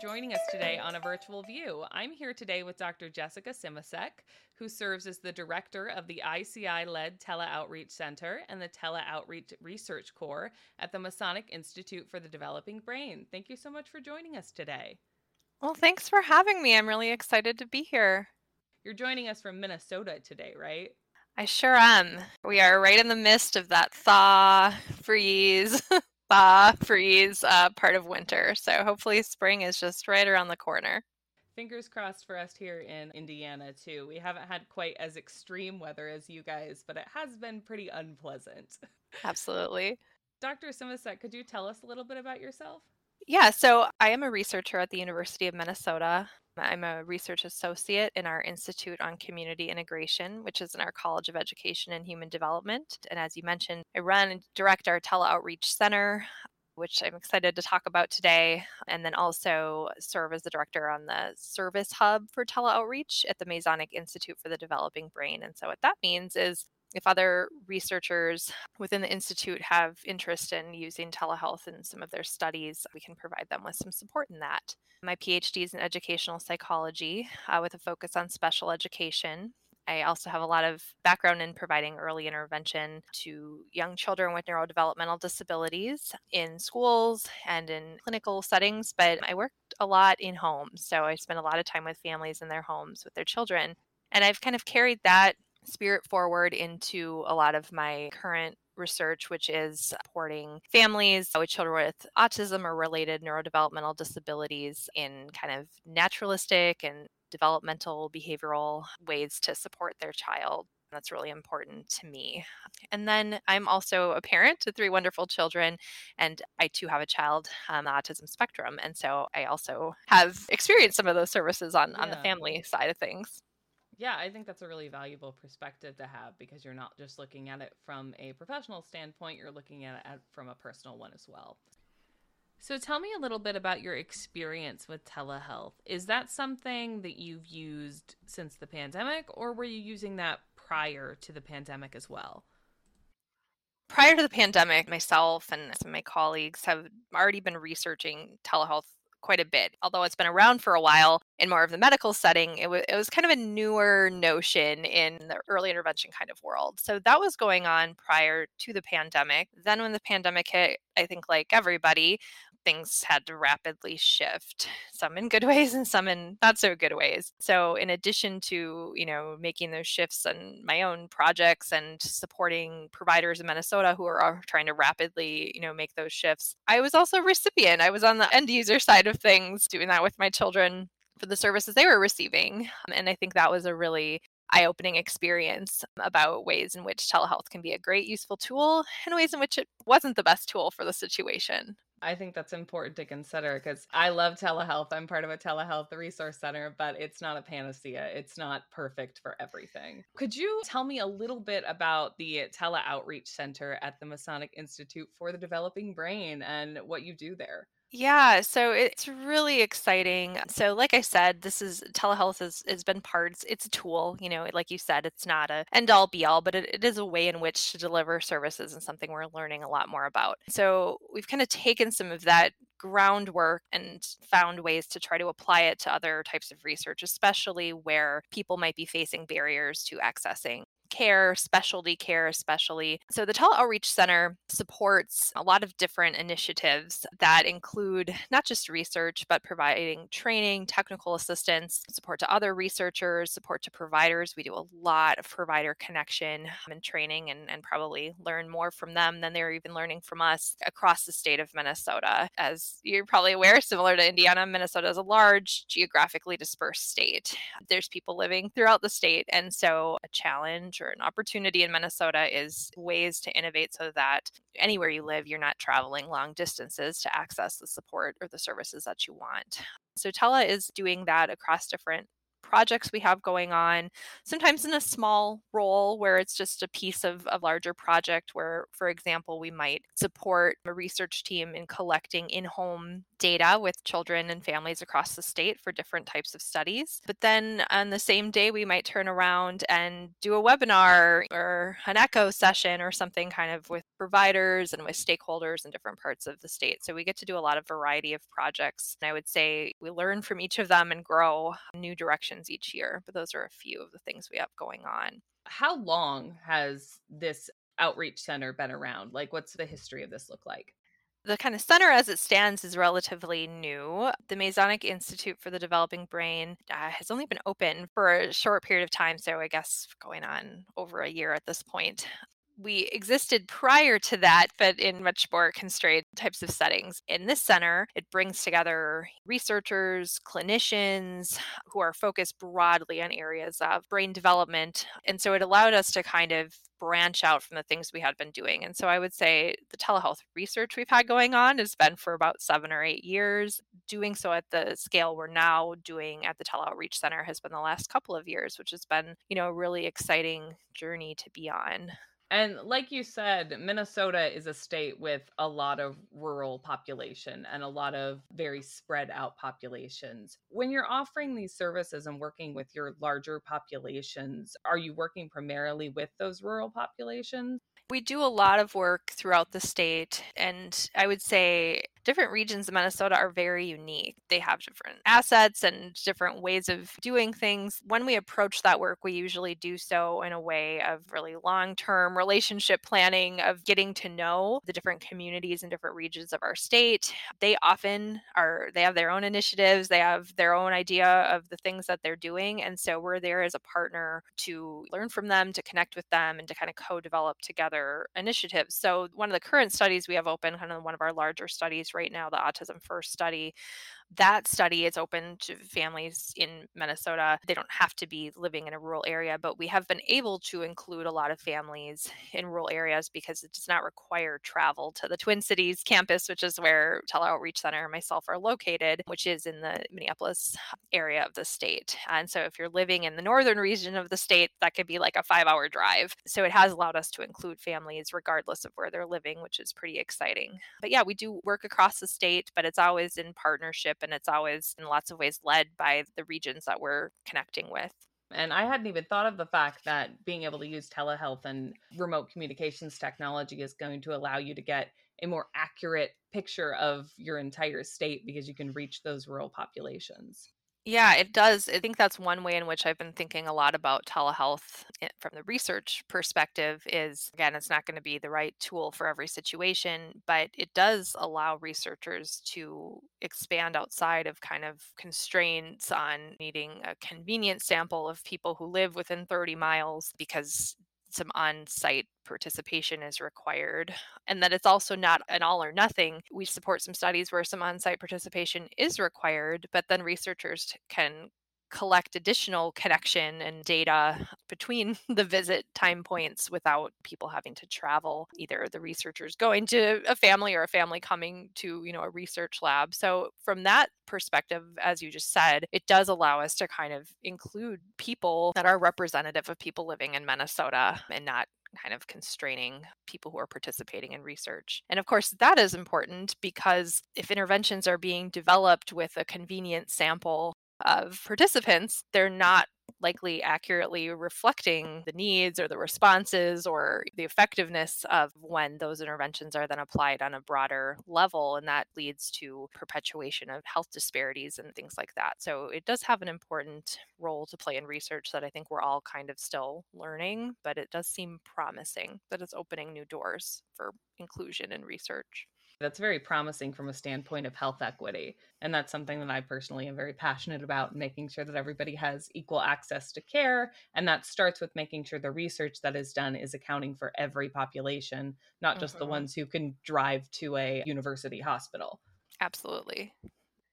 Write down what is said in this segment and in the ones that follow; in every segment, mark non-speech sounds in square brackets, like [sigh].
joining us today on a virtual view. I'm here today with Dr. Jessica Simacek, who serves as the director of the ICI led Teleoutreach Center and the Teleoutreach Research Core at the Masonic Institute for the Developing Brain. Thank you so much for joining us today. Well, thanks for having me. I'm really excited to be here. You're joining us from Minnesota today, right? I sure am. We are right in the midst of that thaw, freeze, [laughs] thaw, freeze uh, part of winter. So hopefully spring is just right around the corner. Fingers crossed for us here in Indiana, too. We haven't had quite as extreme weather as you guys, but it has been pretty unpleasant. Absolutely. Dr. Simacek, could you tell us a little bit about yourself? Yeah, so I am a researcher at the University of Minnesota. I'm a research associate in our Institute on Community Integration, which is in our College of Education and Human Development. And as you mentioned, I run and direct our Teleoutreach Center, which I'm excited to talk about today, and then also serve as the director on the service hub for teleoutreach at the Masonic Institute for the Developing Brain. And so, what that means is if other researchers within the institute have interest in using telehealth in some of their studies, we can provide them with some support in that. My PhD is in educational psychology uh, with a focus on special education. I also have a lot of background in providing early intervention to young children with neurodevelopmental disabilities in schools and in clinical settings, but I worked a lot in homes. So I spent a lot of time with families in their homes with their children. And I've kind of carried that spirit forward into a lot of my current research, which is supporting families uh, with children with autism or related neurodevelopmental disabilities in kind of naturalistic and developmental behavioral ways to support their child. That's really important to me. And then I'm also a parent to three wonderful children, and I too have a child um, on the autism spectrum. And so I also have experienced some of those services on, yeah. on the family side of things. Yeah, I think that's a really valuable perspective to have because you're not just looking at it from a professional standpoint, you're looking at it from a personal one as well. So tell me a little bit about your experience with telehealth. Is that something that you've used since the pandemic, or were you using that prior to the pandemic as well? Prior to the pandemic, myself and some of my colleagues have already been researching telehealth quite a bit. Although it's been around for a while in more of the medical setting, it was, it was kind of a newer notion in the early intervention kind of world. So that was going on prior to the pandemic. Then, when the pandemic hit, I think like everybody, things had to rapidly shift some in good [laughs] ways and some in not so good ways so in addition to you know making those shifts and my own projects and supporting providers in minnesota who are trying to rapidly you know make those shifts i was also a recipient i was on the end user side of things doing that with my children for the services they were receiving um, and i think that was a really eye opening experience about ways in which telehealth can be a great, useful tool and ways in which it wasn't the best tool for the situation. I think that's important to consider because I love telehealth. I'm part of a telehealth resource center, but it's not a panacea. It's not perfect for everything. Could you tell me a little bit about the Teleoutreach Center at the Masonic Institute for the Developing Brain and what you do there? Yeah, so it's really exciting. So, like I said, this is telehealth has, has been parts. It's a tool, you know, like you said, it's not a end all be all, but it, it is a way in which to deliver services and something we're learning a lot more about. So, we've kind of taken some of that groundwork and found ways to try to apply it to other types of research, especially where people might be facing barriers to accessing care, specialty care, especially. So, the Teleoutreach Center supports a lot of different initiatives that include not just research, but providing training, technical assistance, support to other researchers, support to providers. We do a lot of provider connection um, and training and, and probably learn more from them than they're even learning from us across the state of Minnesota. As you're probably aware, similar to Indiana, Minnesota is a large, geographically dispersed state. There's people living throughout the state. And so, a challenge an opportunity in Minnesota is ways to innovate so that anywhere you live, you're not traveling long distances to access the support or the services that you want. So Tela is doing that across different projects we have going on, sometimes in a small role where it's just a piece of a larger project, where, for example, we might support a research team in collecting in home data with children and families across the state for different types of studies. But then on the same day, we might turn around and do a webinar or an echo session or something kind of with providers and with stakeholders in different parts of the state. So we get to do a lot of variety of projects. And I would say we learn from each of them and grow new directions each year. But those are a few of the things we have going on. How long has this outreach center been around? Like, what's the history of this look like? The kind of center as it stands is relatively new. The Masonic Institute for the Developing Brain uh, has only been open for a short period of time, so I guess going on over a year at this point we existed prior to that, but in much more constrained types of settings. In this center, it brings together researchers, clinicians who are focused broadly on areas of brain development. And so it allowed us to kind of branch out from the things we had been doing. And so I would say the telehealth research we've had going on has been for about seven or eight years. Doing so at the scale we're now doing at the Teleoutreach Center has been the last couple of years, which has been, you know, a really exciting journey to be on. And like you said, Minnesota is a state with a lot of rural population and a lot of very spread out populations. When you're offering these services and working with your larger populations, are you working primarily with those rural populations? We do a lot of work throughout the state, and I would say different regions of Minnesota are very unique. They have different assets and different ways of doing things. When we approach that work, we usually do so in a way of really long term relationship planning, of getting to know the different communities and different regions of our state. They often are, they have their own initiatives, they have their own idea of the things that they're doing. And so we're there as a partner to learn from them, to connect with them, and to kind of co develop together initiatives. So, one of the current studies we have open, kind of one of our larger studies right now, the Autism First study, that study is open to families in Minnesota. They don't have to be living in a rural area, but we have been able to include a lot of families in rural areas because it does not require travel to the Twin Cities campus, which is where Teleoutreach Center and myself are located, which is in the Minneapolis area of the state. And so if you're living in the northern region of the state, that could be like a five hour drive. So it has allowed us to include families regardless of where they're living, which is pretty exciting. But yeah, we do work across the state, but it's always in partnership and it's always in lots of ways led by the regions that we're connecting with. And I hadn't even thought of the fact that being able to use telehealth and remote communications technology is going to allow you to get a more accurate picture of your entire state because you can reach those rural populations. Yeah, it does. I think that's one way in which I've been thinking a lot about telehealth eh, from the research perspective is again, it's not going to be the right tool for every situation, but it does allow researchers to expand outside of kind of constraints on needing a convenient sample of people who live within 30 miles because some on site participation is required, and that it's also not an all or nothing. We support some studies where some on site participation is required, but then researchers can collect additional connection and data between [laughs] the visit time points without people having to travel either the researchers going to a family or a family coming to you know a research lab so from that perspective as you just said it does allow us to kind of include people that are representative of people living in minnesota and not kind of constraining people who are participating in research. And of course, that is important because if interventions are being developed with a convenient sample of participants, they're not likely accurately reflecting the needs or the responses or the effectiveness of when those interventions are then applied on a broader level. And that leads to perpetuation of health disparities and things like that. So it does have an important role to play in research that I think we're all kind of still learning, but it does seem promising that it's opening new doors for inclusion in research. That's very promising from a standpoint of health equity. And that's something that I personally am very passionate about, making sure that everybody has equal access to care. And that starts with making sure the research that is done is accounting for every population, not just mm-hmm. the ones who can drive to a university hospital. Absolutely.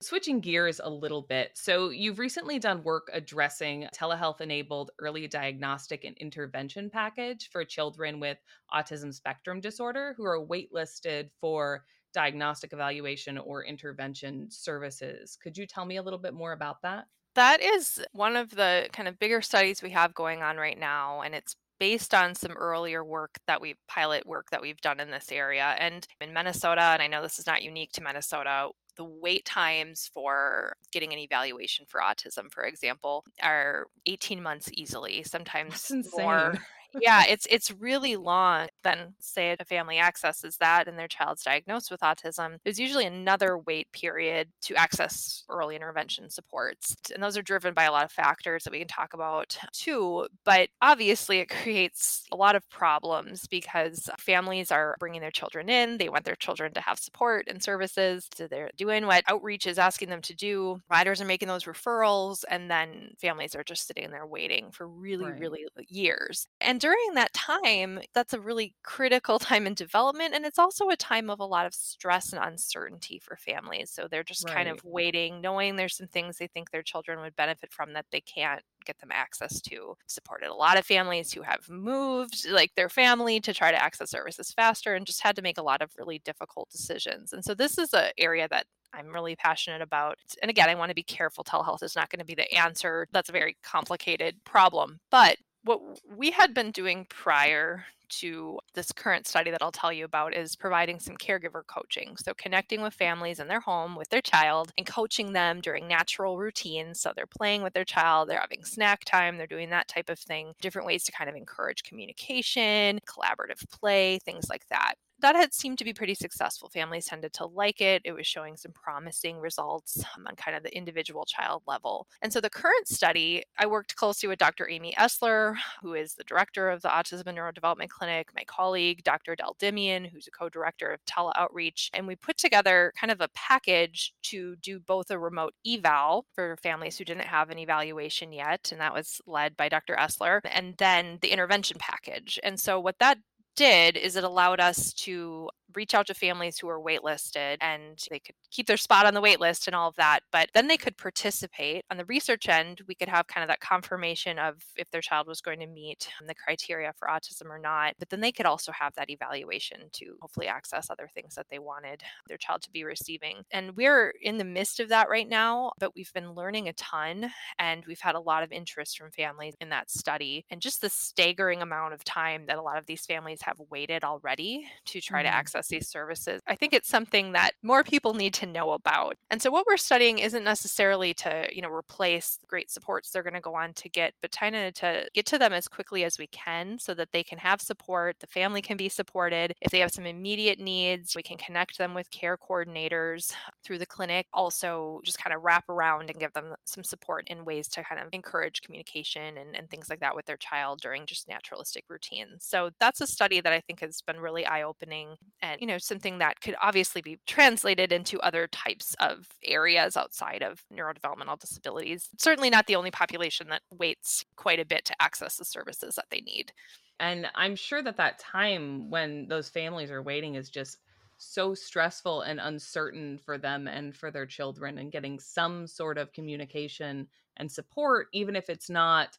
Switching gears a little bit. So, you've recently done work addressing telehealth enabled early diagnostic and intervention package for children with autism spectrum disorder who are waitlisted for diagnostic evaluation or intervention services. Could you tell me a little bit more about that? That is one of the kind of bigger studies we have going on right now, and it's based on some earlier work that we pilot work that we've done in this area. And in Minnesota, and I know this is not unique to Minnesota, the wait times for getting an evaluation for autism, for example, are 18 months easily, sometimes more yeah, it's it's really long. Then say a family accesses that and their child's diagnosed with autism, there's usually another wait period to access early intervention supports. And those are driven by a lot of factors that we can talk about too, but obviously it creates a lot of problems because families are bringing their children in, they want their children to have support and services, so they're doing what outreach is asking them to do. Providers are making those referrals and then families are just sitting there waiting for really right. really years. And and during that time, that's a really critical [laughs] time in development. And it's also a time of a lot of stress and uncertainty for families. So they're just right. kind of waiting, knowing there's some things they think their children would benefit from that they can't get them access to. Supported a lot of families who have moved like their family to try to access services faster and just had to make a lot of really difficult decisions. And so this is an area that I'm really passionate about. And again, I want to be careful. Telehealth is not going to be the answer. That's a very complicated problem. But what we had been doing prior to this current study that I'll tell you about is providing some caregiver coaching. So, connecting with families in their home with their child and coaching them during natural routines. So, they're playing with their child, they're having snack time, they're doing that type of thing. Different ways to kind of encourage communication, collaborative play, things like that that had seemed to be pretty successful. Families tended to like it. It was showing some promising results um, on kind of the individual child level. And so the current study, I worked closely with Dr. Amy Esler, who is the director of the Autism and Neurodevelopment Clinic, my colleague, Dr. Adele Dimian, who's a co director of teleoutreach. And we put together kind of a package to do both a remote eval for families who didn't have an evaluation yet. And that was led by Dr. Esler, and then the intervention package. And so what that did is it allowed us to reach out to families who are waitlisted and they could keep their spot on the waitlist and all of that. But then they could participate. On the research end, we could have kind of that confirmation of if their child was going to meet the criteria for autism or not. But then they could also have that evaluation to hopefully access other things that they wanted their child to be receiving. And we're in the midst of that right now, but we've been learning a ton and we've had a lot of interest from families in that study and just the staggering amount of time that a lot of these families have waited already to try mm-hmm. to access access these services. I think it's something that more people need to know about. And so what we're studying isn't necessarily to, you know, replace great supports they're going to go on to get, but trying to get to them as quickly as we can so that they can have support, the family can be supported. If they have some immediate needs, we can connect them with care coordinators through the clinic. Also, just kind of wrap around and give them some support in ways to kind of encourage communication and, and things like that with their child during just naturalistic routines. So that's a study that I think has been really eye opening and you know something that could obviously be translated into other types of areas outside of neurodevelopmental disabilities. Certainly not the only population that waits quite a bit to access the services that they need. And i'm sure that that time when those families are waiting is just so stressful and uncertain for them and for their children and getting some sort of communication and support even if it's not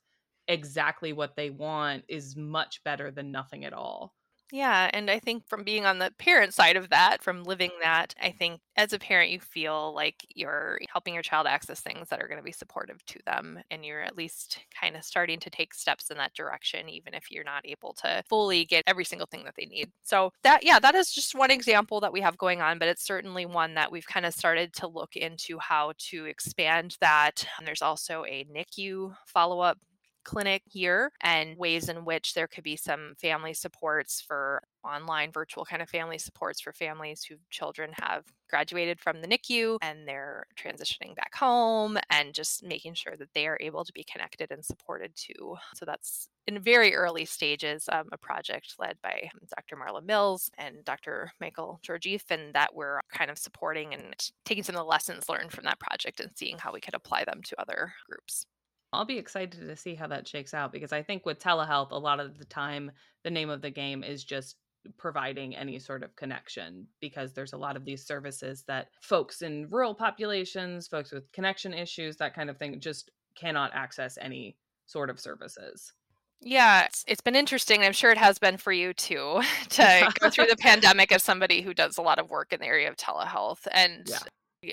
exactly what they want is much better than nothing at all yeah, and I think from being on the parent side of that, from living that, I think as a parent, you feel like you're helping your child access things that are going to be supportive to them. And you're at least kind of starting to take steps in that direction, even if you're not able to fully get every single thing that they need. So, that, yeah, that is just one example that we have going on, but it's certainly one that we've kind of started to look into how to expand that. And there's also a NICU follow up clinic here and ways in which there could be some family supports for online virtual kind of family supports for families whose children have graduated from the NICU and they're transitioning back home and just making sure that they are able to be connected and supported too. So that's in very early stages um, a project led by Dr. Marla Mills and Dr. Michael Georgieff and that we're kind of supporting and taking some of the lessons learned from that project and seeing how we could apply them to other groups. I'll be excited to see how that shakes out because I think with telehealth, a lot of the time, the name of the game is just providing any sort of connection because there's a lot of these services that folks in rural populations, folks with connection issues, that kind of thing, just cannot access any sort of services. Yeah, it's, it's been interesting. I'm sure it has been for you too [laughs] [laughs] to go through the pandemic as somebody who does a lot of work in the area of telehealth. And yeah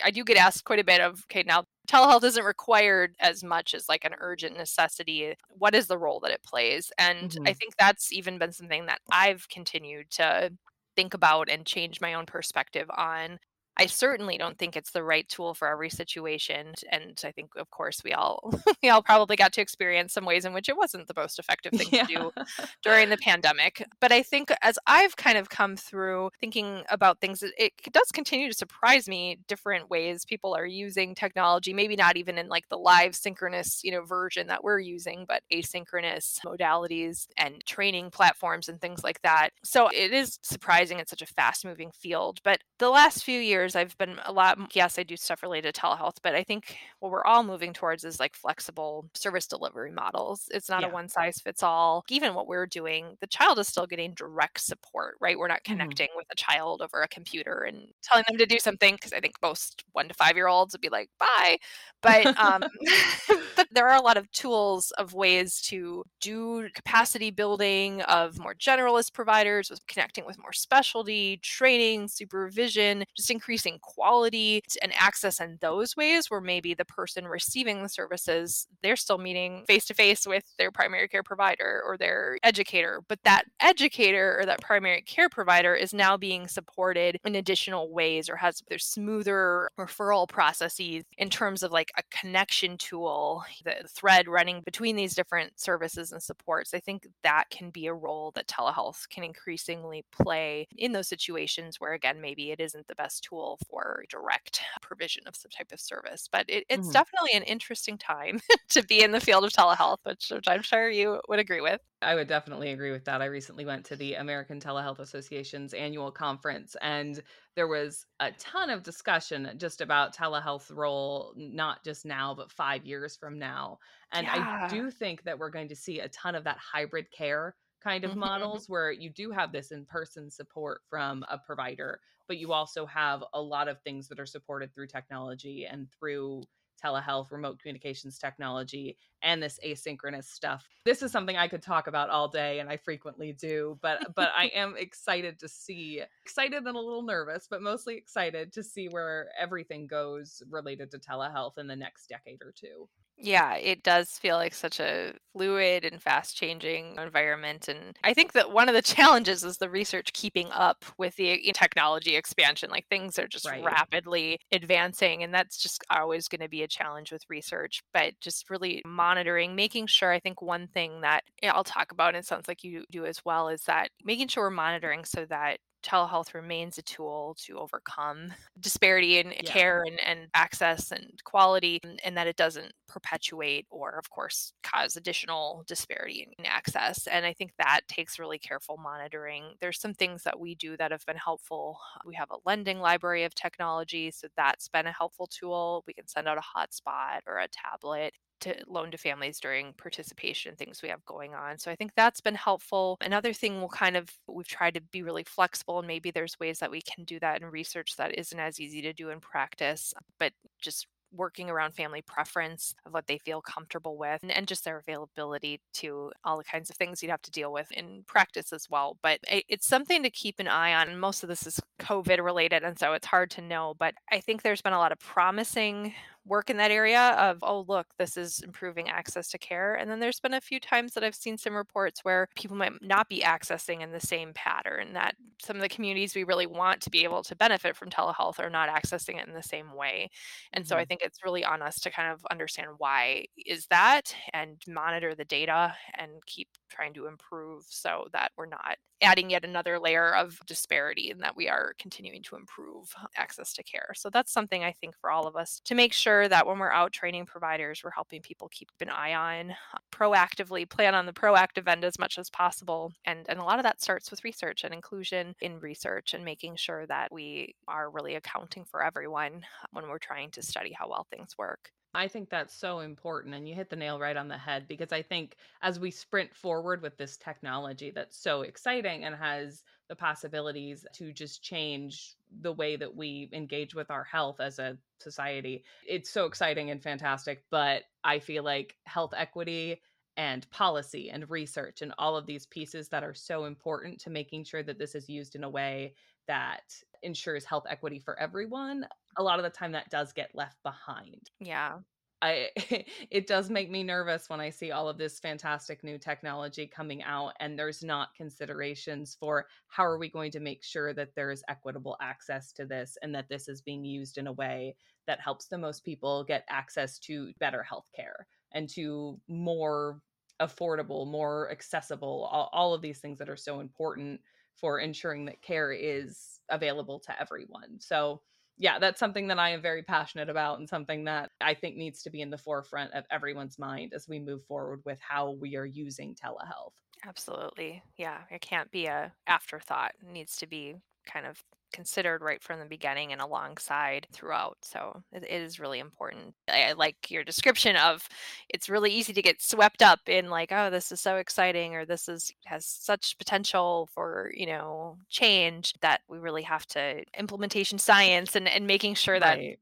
I do get asked quite a bit of, okay, now telehealth isn't required as much as like an urgent necessity. What is the role that it plays? And mm-hmm. I think that's even been something that I've continued to think about and change my own perspective on I certainly don't think it's the right tool for every situation. And I think, of course, we all [laughs] we all probably got to experience some ways in which it wasn't the most effective thing yeah. to do [laughs] during the pandemic. But I think as I've kind of come through thinking about things, it, does continue to surprise me different ways people are using technology. Maybe not even in like the live synchronous, you know, version that we're using, but asynchronous modalities and training platforms and things like that. So it is surprising it's such a fast moving field. But the last few years years, I've been a lot, yes, I do stuff related to telehealth, but I think what we're all moving towards is like flexible service delivery models. It's not yeah. a one size fits all. Even what we're doing, the child is still getting direct support, right? We're not mm-hmm. connecting mm-hmm. with a child over a computer and telling them to do something because I think most one to five year olds would be like, bye. But, um, [laughs] [laughs] but there are a lot of tools of ways to do capacity building of more generalist providers with connecting with more specialty, training, supervision, just increasing increasing quality and access in those ways where maybe the person receiving the services they're still meeting face to face with their primary care provider or their educator but that educator or that primary care provider is now being supported in additional ways or has their smoother referral processes in terms of like a connection tool the thread running between these different services and supports. I think that can be a role that telehealth can increasingly play in those situations where again maybe it isn't the best tool tool for direct provision of some type of service. But it, it's mm-hmm. definitely an interesting time [laughs] to be in the field of telehealth, which, which I'm sure you would agree with. I would definitely agree with that. I recently went to the American Telehealth Association's annual conference, and there was a ton of discussion just about telehealth role, not just now, but five years from now. And yeah. I do think that we're going to see a ton of that hybrid care kind of mm-hmm. models where you do have this in person support from a provider, but you also have a lot of things that are supported through technology and through telehealth, remote communications technology, and this asynchronous stuff. This is something I could talk about all day and I frequently do, but but I am excited to see excited and a little nervous, but mostly excited to see where everything goes related to telehealth in the next decade or two. Yeah, it does feel like such a fluid and fast changing environment. And I think that one of the [laughs] challenges is the research keeping up with the technology expansion. Like things are just right. rapidly advancing, and that's just always going to be a challenge with research. But just really monitoring, making sure, I think one thing that eh, I'll talk about, and it sounds like you do as well, is that making sure we're monitoring so that telehealth remains a tool to overcome [laughs] disparity in yeah. care and, and access and quality, and, and, that it doesn't perpetuate or, of course, cause additional disparity in access. And I think that takes really careful monitoring. There's some things that we do that have been helpful. We have a lending library of technology, so that's been a helpful tool. We can send out a hotspot or a tablet to loan to families during participation things we have going on. So I think that's been helpful. Another thing we'll kind of we've tried to be really flexible and maybe there's ways that we can do that in research that isn't as easy to do in practice, but just working around family preference of what they feel comfortable with and, and, just their availability to all the kinds of things you'd have to deal with in practice as well. But it, it's something to keep an eye on. Most of this is COVID related, and so it's hard to know. But I think there's been a lot of promising work in that area of, oh, look, this is improving access to care. And then there's been a few times that I've seen some reports where people might not be accessing in the same pattern, that some of the communities we really want to be able to benefit from telehealth are not accessing it in the same way. And mm-hmm. so I mm-hmm. think it's really on us to kind of understand why is that and monitor the data and keep trying to improve so that we're not adding yet another layer of disparity and that we are continuing to improve access to care. So that's something I think for all of us to make sure that when we're out training providers, we're helping people keep an eye on, proactively plan on the proactive end as much as possible. And, and a lot of that starts with research and inclusion in research and making sure that we are really accounting for everyone when we're trying to study how well things work. I think that's so important. And you hit the nail right on the head because I think as we sprint forward with this technology that's so exciting and has the possibilities to just change the way that we engage with our health as a society, it's so exciting and fantastic. But I feel like health equity and policy and research and all of these pieces that are so important to making sure that this is used in a way that ensures health equity for everyone, a lot of the time that does get left behind. Yeah. I [laughs] it does make me nervous when I see all of this fantastic new technology coming out and there's not considerations for how are we going to make sure that there is equitable access to this and that this is being used in a way that helps the most people get access to better health care and to more affordable, more accessible, all, all of these things that are so important for ensuring that care is available to everyone. So yeah, that's something that I am very passionate about and something that I think needs to be in the forefront of everyone's mind as we move forward with how we are using telehealth. Absolutely. Yeah, it can't be a afterthought. It needs to be kind of considered right from the beginning and alongside throughout. So it, it is really important. I, I, like your description of it's really easy to get swept up in like, oh, this is so exciting or this is has such potential for, you know, change that we really have to implementation science and, and making sure that right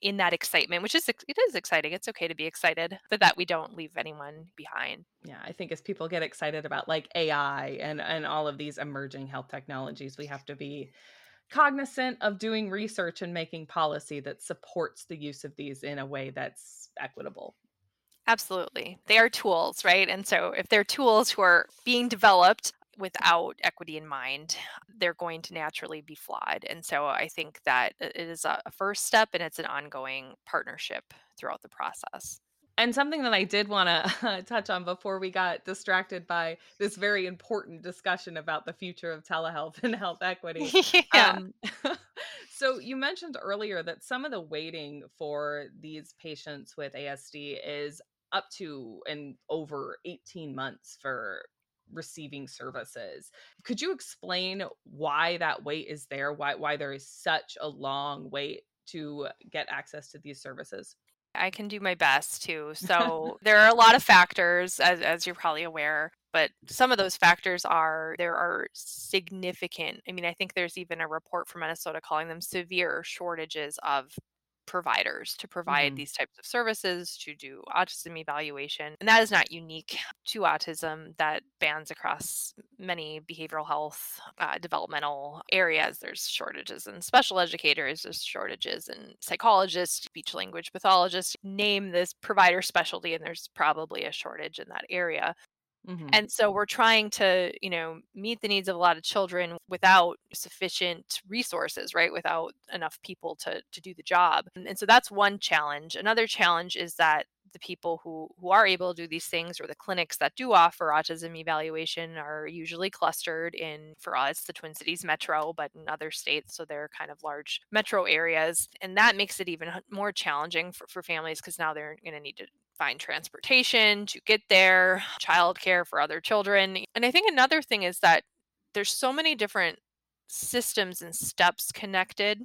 in that excitement which is it is exciting it's okay to be excited but that we don't leave anyone behind yeah i think as people get excited about like ai and and all of these emerging health technologies we have to be cognizant of doing research and making policy that supports the use of these in a way that's equitable. Absolutely. They are tools, right? And so if they're tools who are being developed without equity in mind, they're going to naturally be flawed. And so I think that it is a first step and it's an ongoing partnership throughout the process. And something that I did want to uh, touch on before we got distracted by this very important discussion about the future of telehealth and health [laughs] equity. yeah. Um, [laughs] so, you mentioned earlier that some of the waiting for these patients with ASD is up to and over 18 months for receiving services. Could you explain why that wait is there? Why why there is such a long wait to get access to these services? I can do my best too. [laughs] So there are a lot of factors, as, as you're probably aware, but some of those factors are there are significant. I mean, I think there's even a report from Minnesota calling them severe shortages of providers to provide mm-hmm. these types of services to do autism evaluation and that is not unique [laughs] to autism that bans across many behavioral health uh, developmental areas there's shortages in special educators there's shortages in psychologists speech language pathologists name this provider specialty and there's probably a shortage in that area Mm-hmm. And so we're trying to, you know, meet the needs of a lot of children without sufficient resources, right? Without enough people to to do the job. And, and so that's one challenge. Another challenge is that the people who who are able to do these things or the clinics that do offer autism evaluation are usually clustered in for us the twin cities metro but in other states so they're kind of large metro areas and that makes it even more challenging for, for families because now they're going to need to find transportation to get there, childcare for other children. And I think another thing is that there's so many different systems and steps connected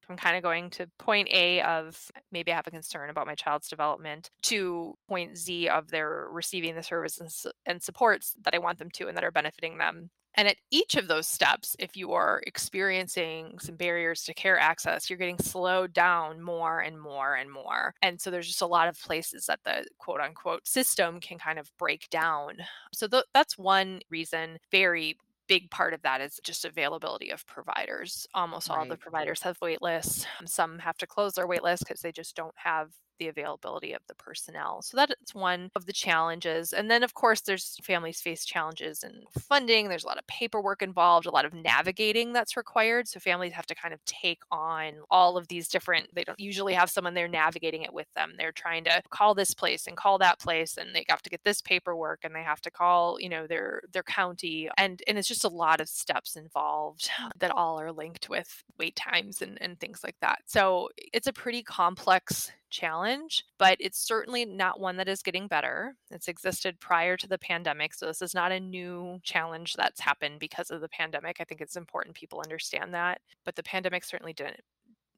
from kind of going to point A of maybe I have a concern about my child's development to point Z of their receiving the services and supports that I want them to and that are benefiting them. And at each of those steps, if you are experiencing some barriers to care access, you're getting slowed down more and more and more. And so there's just a lot of places that the quote unquote system can kind of break down. So th- that's one reason, very big part of that is just availability of providers. Almost all the providers have wait lists. Some have to close their wait list because they just don't have the availability of the personnel. So that's one of the challenges. And then, of course, there's families face challenges in funding. There's a lot of paperwork involved, a lot of navigating that's required. So families have to kind of take on all of these different, they don't usually have someone there navigating it with them. They're trying to call this place and call that place and they have to get this paperwork and they have to call, you know, their their county. And and it's just a lot of steps involved [sighs] that all are linked with wait times and, and things like that. So it's a pretty complex challenge, but it's certainly not one that is getting better. It's existed prior to the pandemic. So this is not a new challenge that's happened because of the pandemic. I think it's important people understand that. But the pandemic certainly didn't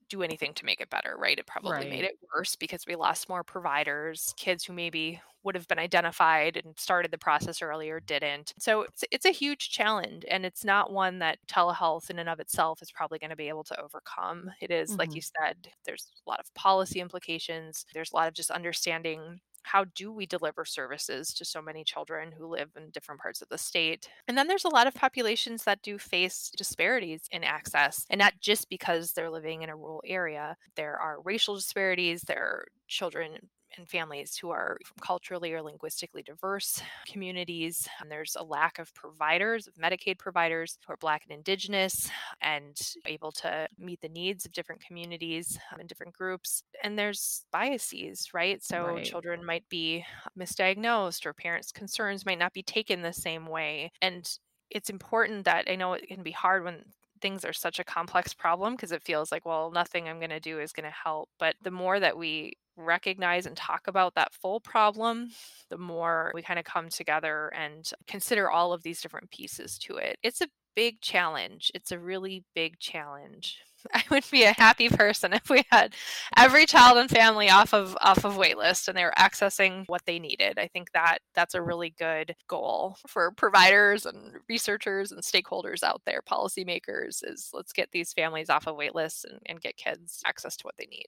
do anything to make it better, right? It probably right. made it worse because we lost more providers, kids who maybe would have been identified and started the process earlier didn't. So it's, it's a huge challenge and it's not one that telehealth in and of itself is probably going to be able to overcome. It is, mm-hmm. like you said, there's a lot of policy implications, there's a lot of just understanding how do we deliver services to so many children who live in different parts of the state? And then there's a lot of populations that do face disparities in access, and not just because they're living in a rural area. There are racial disparities, there are children and families who are from culturally or linguistically diverse [sighs] communities. And there's a lack of providers, of Medicaid providers who are Black and Indigenous and able to meet the needs of different communities um, and different groups. And there's biases, right? So right. children might be misdiagnosed or parents' concerns might not be taken the same way. And it's important that I know it can be hard when things are such a complex problem because it feels like well nothing i'm going to do is going to help but the more that we recognize and talk about that full problem, the more we kind of come together and consider all of these different pieces to it. It's a big challenge. It's a really big challenge. [laughs] I would be a happy person if we had every child and family off of off of waitlist and they were accessing what they needed. I think that that's a really good goal for providers and researchers and stakeholders out there, policymakers, is let's get these families off of waitlists and, and get kids access to what they need.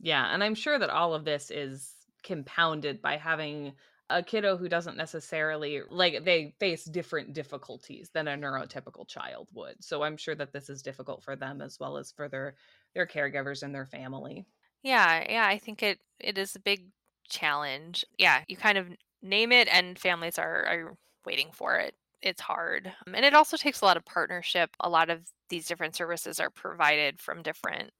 Yeah, and I'm sure that all of this is compounded by having a kiddo who doesn't necessarily like they face different difficulties than a neurotypical child would. So I'm sure that this is difficult for them as well as for their their caregivers and their family. Yeah, yeah, I think it it is a big challenge. Yeah, you kind of name it and families are are waiting for it. It's hard. Um, and it also takes a lot of partnership. A lot of these different services are provided from different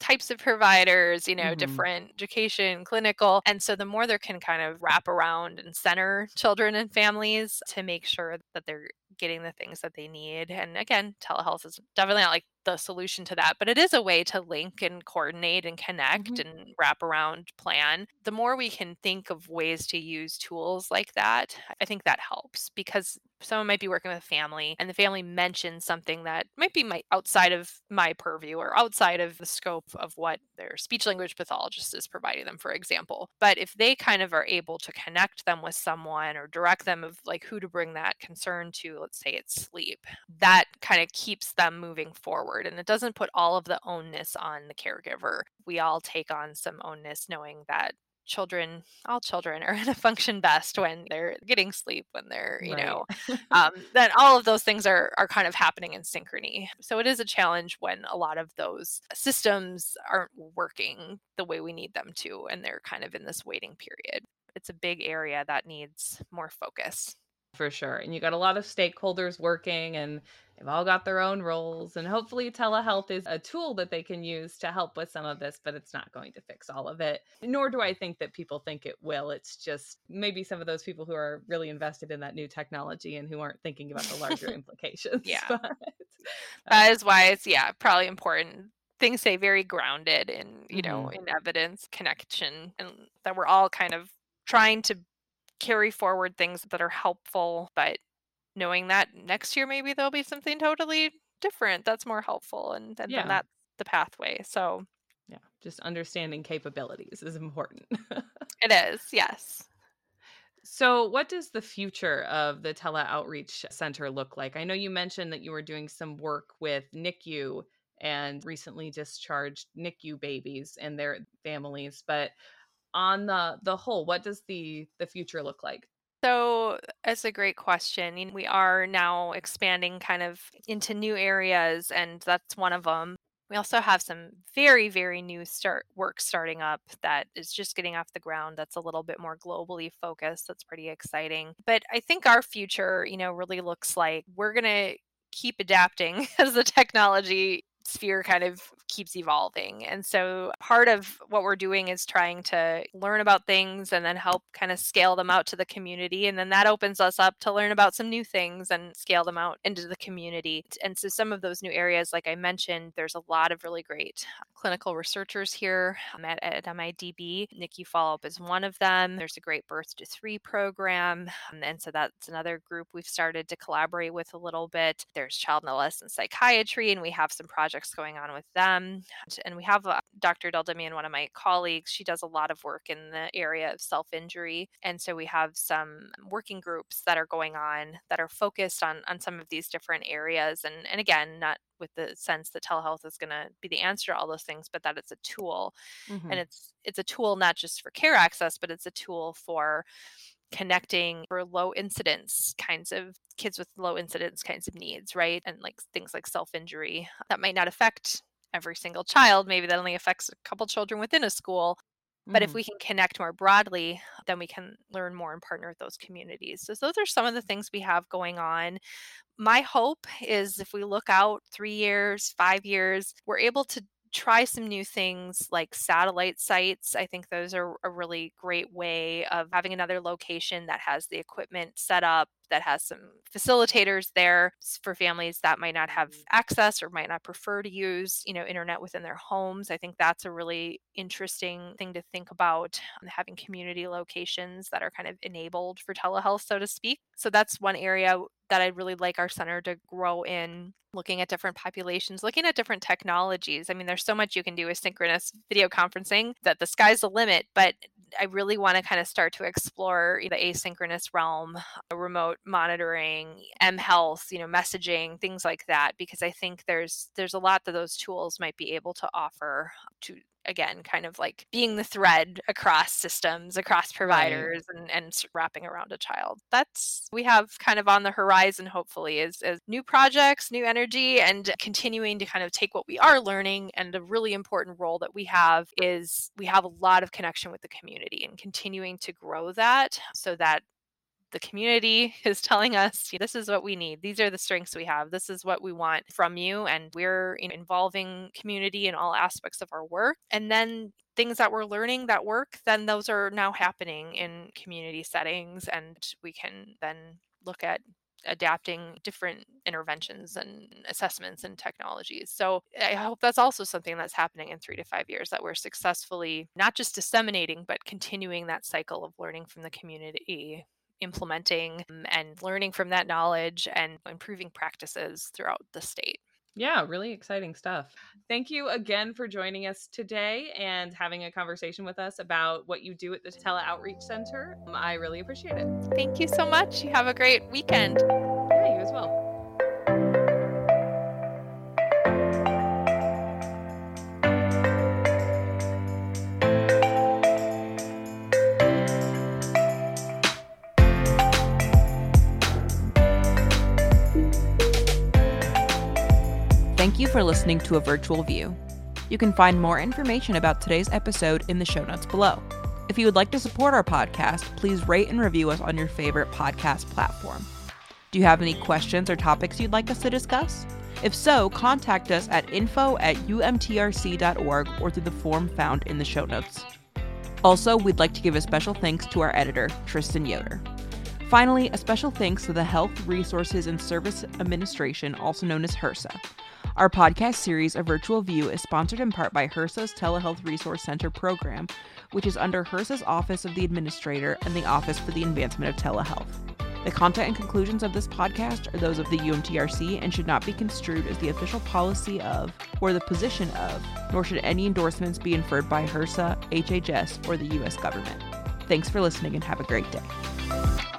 types of providers, you know, mm-hmm. different education, clinical. And so the more there can kind of wrap around and center children and families to make sure that they're getting the things that they need. And again, telehealth is definitely not like the solution to that, but it is a way to link and coordinate and connect mm-hmm. and wrap around plan. The more we can think of ways to use tools like that, I think that helps because someone might be working with a family and the family mentions something that might be my outside of my purview or outside of the scope of what their speech language pathologist is providing them for example but if they kind of are able to connect them with someone or direct them of like who to bring that concern to let's say it's sleep that kind of keeps them moving forward forward and it doesn't put all of the onus on the caregiver. We all take on some onus knowing that children all children [laughs] are going to function best when they're getting sleep when they're you right. know [laughs] um, then all of those things are are kind of happening in synchrony so it is a challenge when a lot of those systems aren't working the way we need them to and they're kind of in this waiting period it's a big area that needs more focus for sure. And you got a lot of stakeholders working and they've all got their own roles. And hopefully, telehealth is a tool that they can use to help with some of this, but it's not going to fix all of it. Nor do I think that people think it will. It's just maybe some of those people who are really invested in that new technology and who aren't thinking about the larger [laughs] implications. Yeah. But, uh, that is why it's, yeah, probably important things say very grounded in you know mm-hmm. in evidence connection and that we're all kind of trying to carry forward things that are helpful, but knowing that next year maybe there'll be something totally different that's more helpful and, and yeah. then that's the pathway. So yeah, just understanding capabilities is important. [laughs] it is, yes. So, what does the future of the Tele Outreach Center look like? I know you mentioned that you were doing some work with NICU and recently discharged NICU babies and their families, but on the the whole what does the the future look like? So that's a great question we are now expanding kind of into new areas and that's one of them we also have some very very new start work starting up that is just getting off the ground that's a little bit more globally focused that's pretty exciting but i think our future you know really looks like we're going to keep adapting [laughs] as the technology sphere kind of keeps evolving. And so part of what we're doing is trying to learn about things and then help kind of scale them out to the community. And then that opens us up to learn about some new things and scale them out into the community. And so some of those new areas, like I mentioned, there's a lot of really great clinical researchers here um, at, at MIDB. NICU Follow Up is one of them. There's a great Birth to Three program. Um, and so that's another group we've started to collaborate with a little bit. There's child and adolescent psychiatry, and we have some projects going on with them. And we have uh, Dr. Adele Dimian, one of my colleagues. She does a lot of work in the area of self injury. And so we have some working groups that are going on that are focused on, on some of these different areas. And, and again, not with the sense that telehealth is going to be the answer to all those things but that it's a tool mm-hmm. and it's it's a tool not just for care access but it's a tool for connecting for low incidence kinds of kids with low incidence kinds of needs, right? And like things like self injury that might not affect every single child. Maybe that only affects a couple children within a school. But if mm-hmm. we can connect more broadly, then we can learn more and partner with those communities. So, those are some of the things we have going on. My hope is if we look out three years, five years, we're able to try some new things like satellite sites. I think those are a really great way of having another location that has the equipment set up that has some facilitators there for families that might not have access or might not prefer to use you know internet within their homes i think that's a really interesting thing to think about um, having community locations that are kind of enabled for telehealth so to speak. So that's one area that i'd really like our center to grow in looking at different populations looking at different technologies. I mean there's so much you can do with synchronous video conferencing that the sky's the limit but I really want to kind of start to explore the asynchronous realm, uh, remote monitoring, M health, you know, messaging, things like that, because I think there's there's a lot that those tools might be able to offer to again kind of like being the thread across systems across providers right. and, and wrapping around a child that's we have kind of on the horizon hopefully is, is new projects new energy and continuing to kind of take what we are learning and a really important role that we have is we have a lot of connection with the community and continuing to grow that so that the community [laughs] is telling us this is what we need. These are the strengths we have. This is what we want from you and we're involving community in all aspects of our work and then things that we're learning that work then those are now happening in community settings and we can then look at adapting different interventions and assessments and technologies. So I hope that's also something that's happening in three to five years that we're successfully not just disseminating, but continuing that cycle of learning from the community implementing um, and learning from that knowledge and improving practices throughout the state. Yeah, really exciting stuff. Thank you again for joining us today and having a conversation with us about what you do at the Tele Outreach Center. Um, I really appreciate it. Thank you so much. You have a great weekend. Yeah, you as well. Thank you for listening to a virtual view. You can find more information about today's episode in the show notes below. If you would like to support our podcast, please rate and review us on your favorite podcast platform. Do you have any questions or topics you'd like us to discuss? If so, contact us at info at umtrc.org or through the form found in the show notes. Also, we'd like to give a special thanks to our editor, Tristan Yoder. Finally, a special thanks to the Health Resources and Service Administration, also known as HRSA, our podcast series, A Virtual View, is sponsored in part by HRSA's Telehealth Resource Center program, which is under HRSA's Office of the Administrator and the Office for the Advancement of Telehealth. The content and conclusions of this podcast are those of the UMTRC and should not be construed as the official policy of or the position of, nor should any endorsements be inferred by HRSA, HHS, or the U.S. government. Thanks for listening and have a great day.